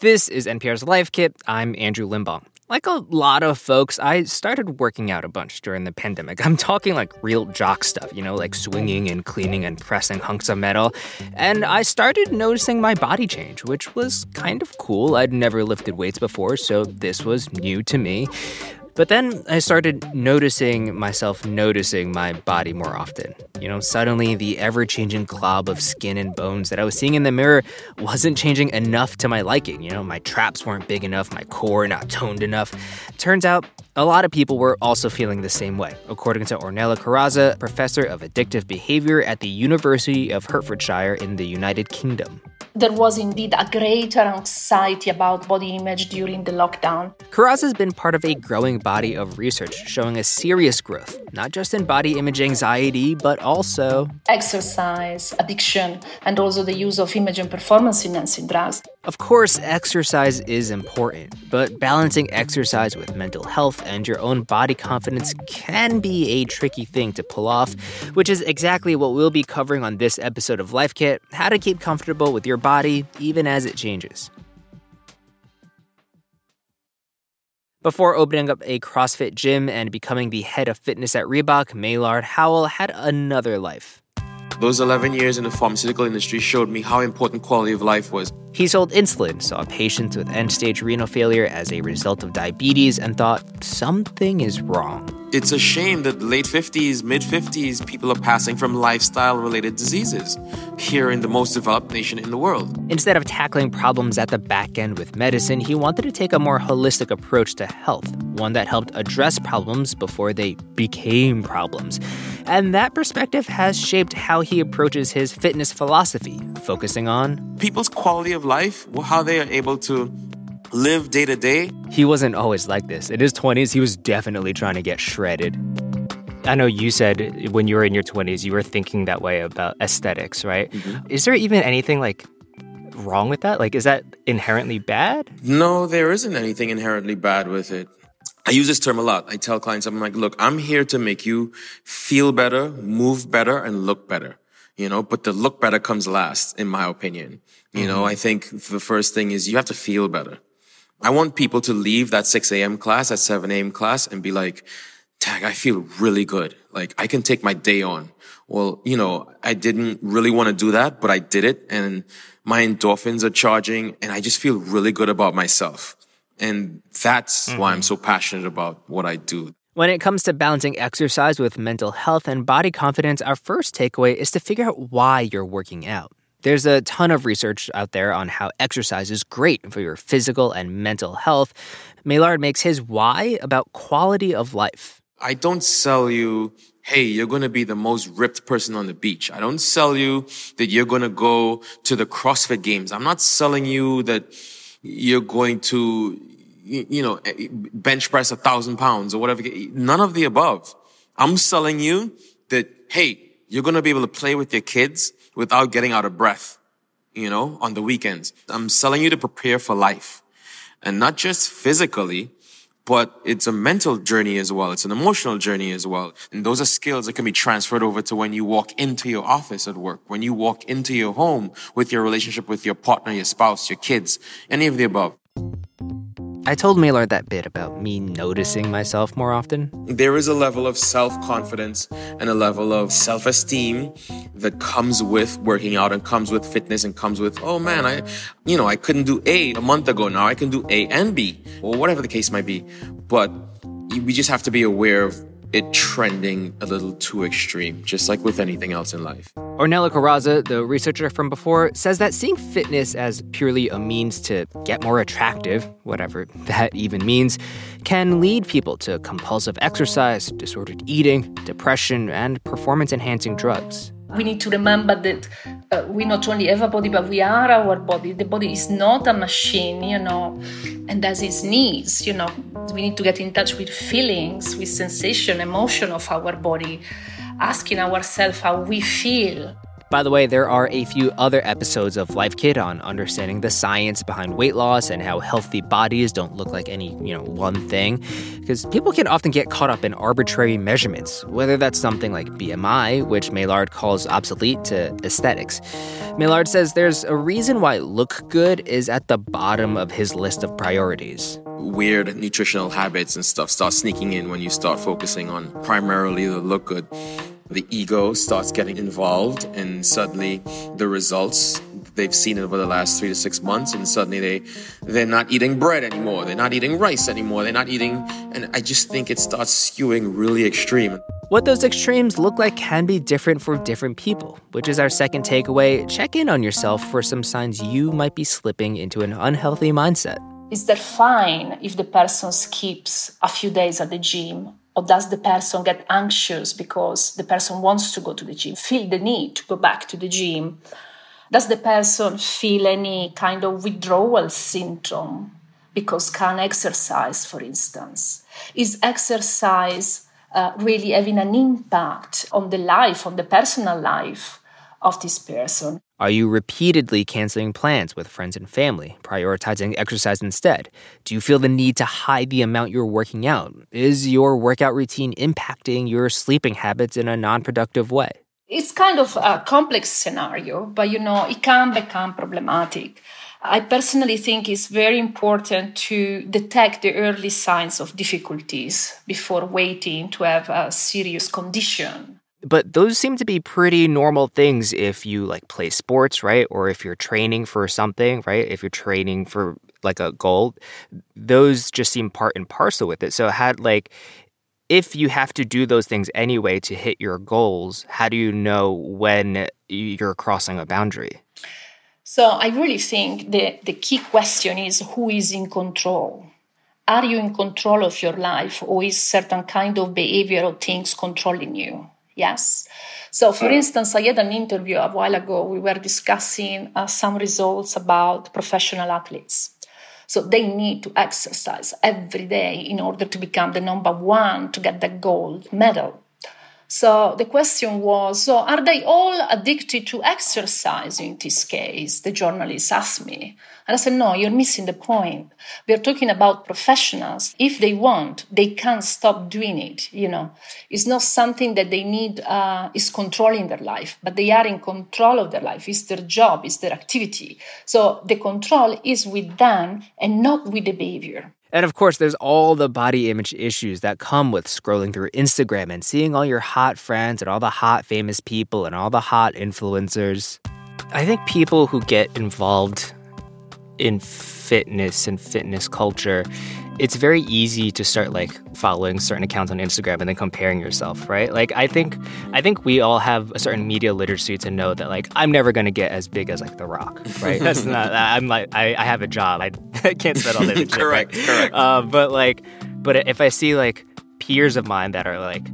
This is NPR's Life Kit. I'm Andrew Limbong. Like a lot of folks, I started working out a bunch during the pandemic. I'm talking like real jock stuff, you know, like swinging and cleaning and pressing hunks of metal. And I started noticing my body change, which was kind of cool. I'd never lifted weights before, so this was new to me. But then I started noticing myself noticing my body more often. You know, suddenly the ever changing glob of skin and bones that I was seeing in the mirror wasn't changing enough to my liking. You know, my traps weren't big enough, my core not toned enough. Turns out a lot of people were also feeling the same way, according to Ornella Corazza, professor of addictive behavior at the University of Hertfordshire in the United Kingdom there was indeed a greater anxiety about body image during the lockdown. Corazza has been part of a growing body of research showing a serious growth, not just in body image anxiety, but also exercise, addiction, and also the use of image and performance enhancing drugs. Of course, exercise is important, but balancing exercise with mental health and your own body confidence can be a tricky thing to pull off, which is exactly what we'll be covering on this episode of Life Kit how to keep comfortable with your body even as it changes. Before opening up a CrossFit gym and becoming the head of fitness at Reebok, Maillard Howell had another life. Those 11 years in the pharmaceutical industry showed me how important quality of life was. He sold insulin, saw patients with end stage renal failure as a result of diabetes, and thought something is wrong. It's a shame that late 50s, mid 50s, people are passing from lifestyle related diseases here in the most developed nation in the world. Instead of tackling problems at the back end with medicine, he wanted to take a more holistic approach to health, one that helped address problems before they became problems. And that perspective has shaped how he approaches his fitness philosophy, focusing on people's quality of life, how they are able to live day to day. He wasn't always like this. In his 20s, he was definitely trying to get shredded. I know you said when you were in your 20s, you were thinking that way about aesthetics, right? Mm-hmm. Is there even anything like wrong with that? Like, is that inherently bad? No, there isn't anything inherently bad with it. I use this term a lot. I tell clients, I'm like, look, I'm here to make you feel better, move better, and look better. You know, but the look better comes last, in my opinion. You mm-hmm. know, I think the first thing is you have to feel better. I want people to leave that 6 a.m. class, that 7 a.m. class and be like, tag, I feel really good. Like I can take my day on. Well, you know, I didn't really want to do that, but I did it and my endorphins are charging and I just feel really good about myself. And that's mm-hmm. why I'm so passionate about what I do. When it comes to balancing exercise with mental health and body confidence, our first takeaway is to figure out why you're working out. There's a ton of research out there on how exercise is great for your physical and mental health. Maillard makes his why about quality of life. I don't sell you, hey, you're going to be the most ripped person on the beach. I don't sell you that you're going to go to the CrossFit games. I'm not selling you that you're going to, you know, eh, bench press a thousand pounds or whatever. None of the above. I'm selling you that, hey, you're going to be able to play with your kids without getting out of breath, you know, on the weekends. I'm selling you to prepare for life and not just physically, but it's a mental journey as well. It's an emotional journey as well. And those are skills that can be transferred over to when you walk into your office at work, when you walk into your home with your relationship with your partner, your spouse, your kids, any of the above. I told Maillard that bit about me noticing myself more often. There is a level of self confidence and a level of self esteem that comes with working out and comes with fitness and comes with, oh man, I, you know, I couldn't do A a month ago. Now I can do A and B or whatever the case might be. But we just have to be aware of it trending a little too extreme, just like with anything else in life. Ornella Corazza, the researcher from before, says that seeing fitness as purely a means to get more attractive, whatever that even means, can lead people to compulsive exercise, disordered eating, depression, and performance enhancing drugs. We need to remember that uh, we not only have a body, but we are our body. The body is not a machine, you know, and has its needs, you know. We need to get in touch with feelings, with sensation, emotion of our body, asking ourselves how we feel. By the way, there are a few other episodes of Life Kit on understanding the science behind weight loss and how healthy bodies don't look like any, you know, one thing. Because people can often get caught up in arbitrary measurements, whether that's something like BMI, which Maillard calls obsolete, to aesthetics. Maillard says there's a reason why look good is at the bottom of his list of priorities. Weird nutritional habits and stuff start sneaking in when you start focusing on primarily the look good the ego starts getting involved and suddenly the results they've seen over the last three to six months and suddenly they they're not eating bread anymore. They're not eating rice anymore. They're not eating and i just think it starts skewing really extreme. What those extremes look like can be different for different people which is our second takeaway. Check in on yourself for some signs you might be slipping into an unhealthy mindset. Is that fine if the person skips a few days at the gym or does the person get anxious because the person wants to go to the gym, feel the need to go back to the gym? Does the person feel any kind of withdrawal syndrome because can't exercise, for instance? Is exercise uh, really having an impact on the life, on the personal life of this person? Are you repeatedly canceling plans with friends and family, prioritizing exercise instead? Do you feel the need to hide the amount you're working out? Is your workout routine impacting your sleeping habits in a non productive way? It's kind of a complex scenario, but you know, it can become problematic. I personally think it's very important to detect the early signs of difficulties before waiting to have a serious condition but those seem to be pretty normal things if you like play sports, right? Or if you're training for something, right? If you're training for like a goal, those just seem part and parcel with it. So had like if you have to do those things anyway to hit your goals, how do you know when you're crossing a boundary? So I really think the, the key question is who is in control? Are you in control of your life or is certain kind of behavior or things controlling you? Yes. So, for instance, I had an interview a while ago. We were discussing uh, some results about professional athletes. So, they need to exercise every day in order to become the number one to get the gold medal. So the question was so are they all addicted to exercise in this case? The journalist asked me. And I said, no, you're missing the point. We're talking about professionals. If they want, they can't stop doing it. You know, it's not something that they need, uh, is controlling their life, but they are in control of their life. It's their job, it's their activity. So the control is with them and not with the behavior. And of course, there's all the body image issues that come with scrolling through Instagram and seeing all your hot friends and all the hot famous people and all the hot influencers. I think people who get involved in fitness and fitness culture, it's very easy to start like following certain accounts on Instagram and then comparing yourself, right? Like I think I think we all have a certain media literacy to know that like I'm never gonna get as big as like The Rock, right? That's not I'm like I, I have a job. I, I can't spend all day. correct, right? correct. Uh, but like, but if I see like peers of mine that are like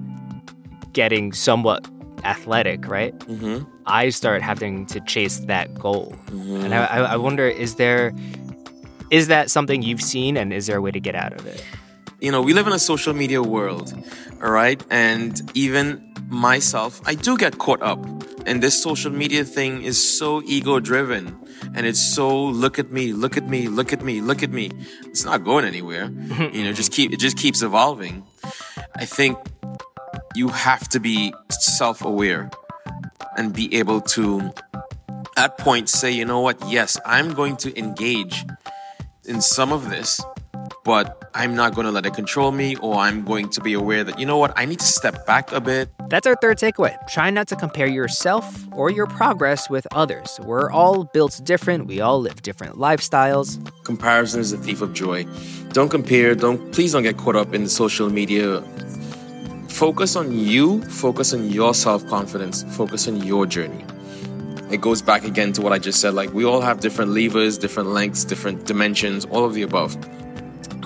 getting somewhat athletic, right? Mm-hmm. I start having to chase that goal, mm-hmm. and I, I wonder is there is that something you've seen, and is there a way to get out of it? You know, we live in a social media world, all right, and even myself, I do get caught up. And this social media thing is so ego driven and it's so look at me, look at me, look at me, look at me. It's not going anywhere. you know, just keep it just keeps evolving. I think you have to be self aware and be able to, at point, say, you know what, yes, I'm going to engage in some of this, but I'm not going to let it control me, or I'm going to be aware that, you know what, I need to step back a bit. That's our third takeaway. Try not to compare yourself or your progress with others. We're all built different, we all live different lifestyles. Comparison is a thief of joy. Don't compare, don't please don't get caught up in social media Focus on you, focus on your self confidence, focus on your journey. It goes back again to what I just said like, we all have different levers, different lengths, different dimensions, all of the above.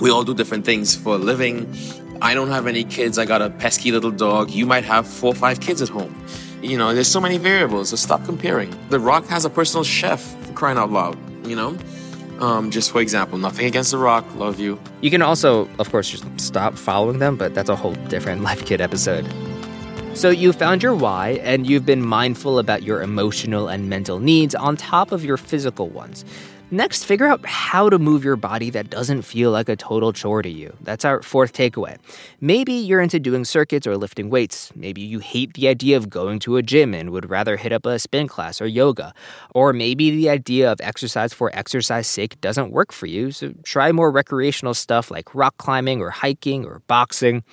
We all do different things for a living. I don't have any kids, I got a pesky little dog. You might have four or five kids at home. You know, there's so many variables, so stop comparing. The Rock has a personal chef, crying out loud, you know? Um, just for example, nothing against The Rock, love you. You can also, of course, just stop following them, but that's a whole different Life Kit episode. So you found your why and you've been mindful about your emotional and mental needs on top of your physical ones. Next, figure out how to move your body that doesn't feel like a total chore to you. That's our fourth takeaway. Maybe you're into doing circuits or lifting weights. Maybe you hate the idea of going to a gym and would rather hit up a spin class or yoga. Or maybe the idea of exercise for exercise sake doesn't work for you, so try more recreational stuff like rock climbing or hiking or boxing.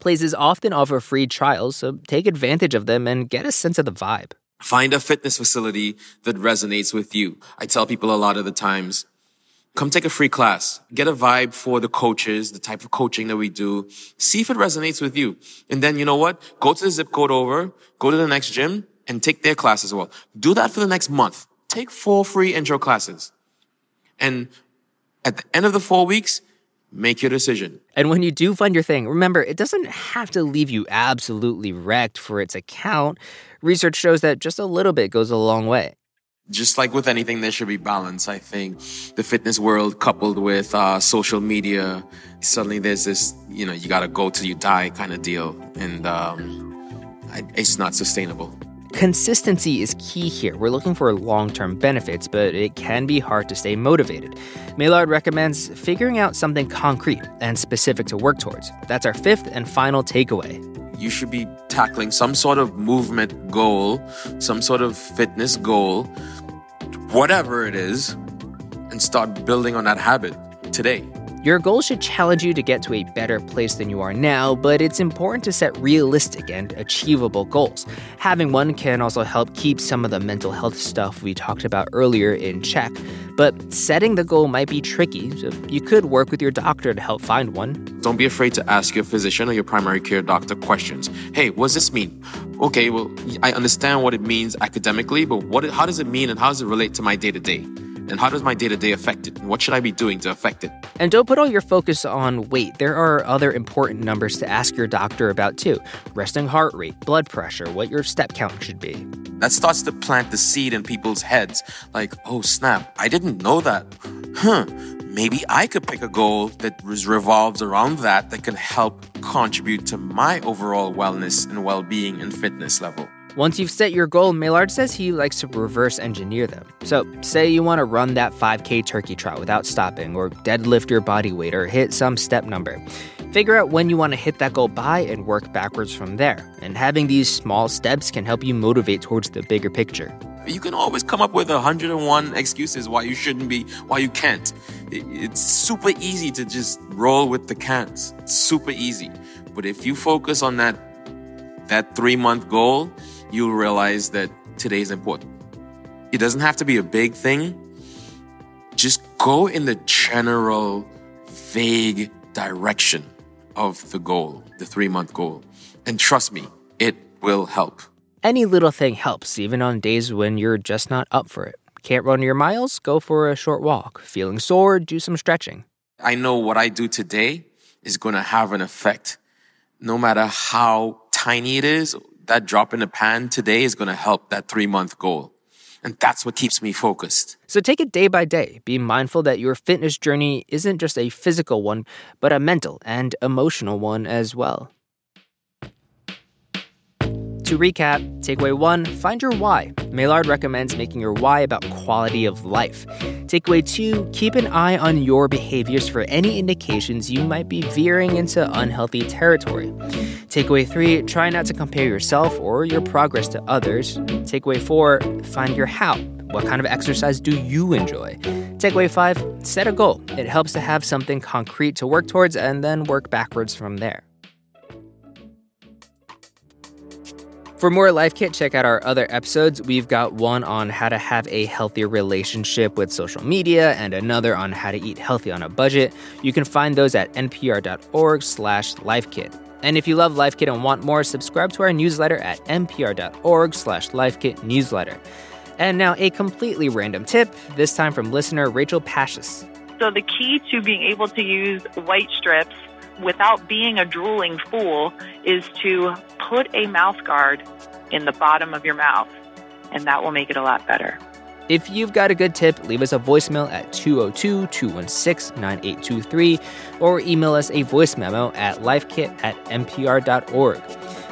Places often offer free trials, so take advantage of them and get a sense of the vibe. Find a fitness facility that resonates with you. I tell people a lot of the times, come take a free class. Get a vibe for the coaches, the type of coaching that we do. See if it resonates with you. And then you know what? Go to the zip code over, go to the next gym and take their class as well. Do that for the next month. Take four free intro classes. And at the end of the four weeks, make your decision. And when you do find your thing, remember, it doesn't have to leave you absolutely wrecked for its account. Research shows that just a little bit goes a long way. Just like with anything, there should be balance. I think the fitness world coupled with uh, social media, suddenly there's this, you know, you got to go till you die kind of deal. And um, it's not sustainable. Consistency is key here. We're looking for long term benefits, but it can be hard to stay motivated. Maillard recommends figuring out something concrete and specific to work towards. That's our fifth and final takeaway. You should be tackling some sort of movement goal, some sort of fitness goal, whatever it is, and start building on that habit today. Your goals should challenge you to get to a better place than you are now, but it's important to set realistic and achievable goals. Having one can also help keep some of the mental health stuff we talked about earlier in check, but setting the goal might be tricky, so you could work with your doctor to help find one. Don't be afraid to ask your physician or your primary care doctor questions. Hey, what does this mean? Okay, well, I understand what it means academically, but what, how does it mean and how does it relate to my day to day? And how does my day to day affect it? And what should I be doing to affect it? And don't put all your focus on weight. There are other important numbers to ask your doctor about too resting heart rate, blood pressure, what your step count should be. That starts to plant the seed in people's heads like, oh snap, I didn't know that. Huh, maybe I could pick a goal that revolves around that that can help contribute to my overall wellness and well being and fitness level. Once you've set your goal, Maillard says he likes to reverse engineer them. So, say you want to run that 5K turkey trot without stopping, or deadlift your body weight, or hit some step number. Figure out when you want to hit that goal by and work backwards from there. And having these small steps can help you motivate towards the bigger picture. You can always come up with 101 excuses why you shouldn't be, why you can't. It's super easy to just roll with the can'ts. It's super easy. But if you focus on that that 3 month goal, you'll realize that today is important. It doesn't have to be a big thing. Just go in the general, vague direction of the goal, the three month goal. And trust me, it will help. Any little thing helps, even on days when you're just not up for it. Can't run your miles? Go for a short walk. Feeling sore? Do some stretching. I know what I do today is going to have an effect. No matter how tiny it is, that drop in the pan today is going to help that three month goal. And that's what keeps me focused. So take it day by day. Be mindful that your fitness journey isn't just a physical one, but a mental and emotional one as well. To recap, takeaway one, find your why. Maillard recommends making your why about quality of life. Takeaway two, keep an eye on your behaviors for any indications you might be veering into unhealthy territory. Takeaway three, try not to compare yourself or your progress to others. Takeaway four, find your how. What kind of exercise do you enjoy? Takeaway five, set a goal. It helps to have something concrete to work towards and then work backwards from there. For more Life Kit, check out our other episodes. We've got one on how to have a healthier relationship with social media and another on how to eat healthy on a budget. You can find those at npr.org slash lifekit. And if you love Life Kit and want more, subscribe to our newsletter at npr.org slash lifekitnewsletter. And now a completely random tip, this time from listener Rachel Pashis. So the key to being able to use white strips without being a drooling fool is to put a mouth guard in the bottom of your mouth, and that will make it a lot better. If you've got a good tip, leave us a voicemail at 202 216 9823 or email us a voice memo at lifekit at npr.org.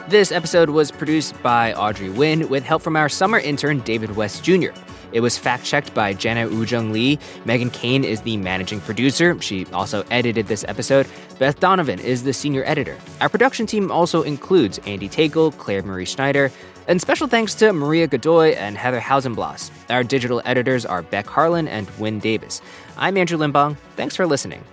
This episode was produced by Audrey Nguyen with help from our summer intern, David West Jr. It was fact checked by Jenna Woojung Lee. Megan Kane is the managing producer. She also edited this episode. Beth Donovan is the senior editor. Our production team also includes Andy Tagle, Claire Marie Schneider, and special thanks to Maria Godoy and Heather Hausenblas. Our digital editors are Beck Harlan and Wynne Davis. I'm Andrew Limbong. Thanks for listening.